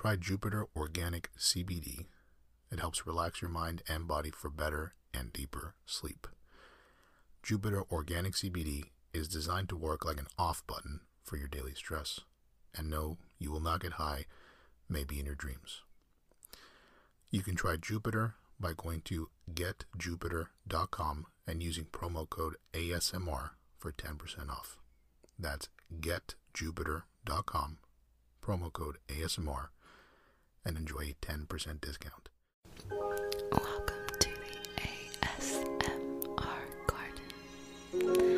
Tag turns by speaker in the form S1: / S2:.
S1: Try Jupiter Organic CBD. It helps relax your mind and body for better and deeper sleep. Jupiter Organic CBD is designed to work like an off button for your daily stress. And no, you will not get high, maybe in your dreams. You can try Jupiter by going to getjupiter.com and using promo code ASMR for 10% off. That's getjupiter.com, promo code ASMR and enjoy a 10% discount.
S2: Welcome to the ASMR Garden.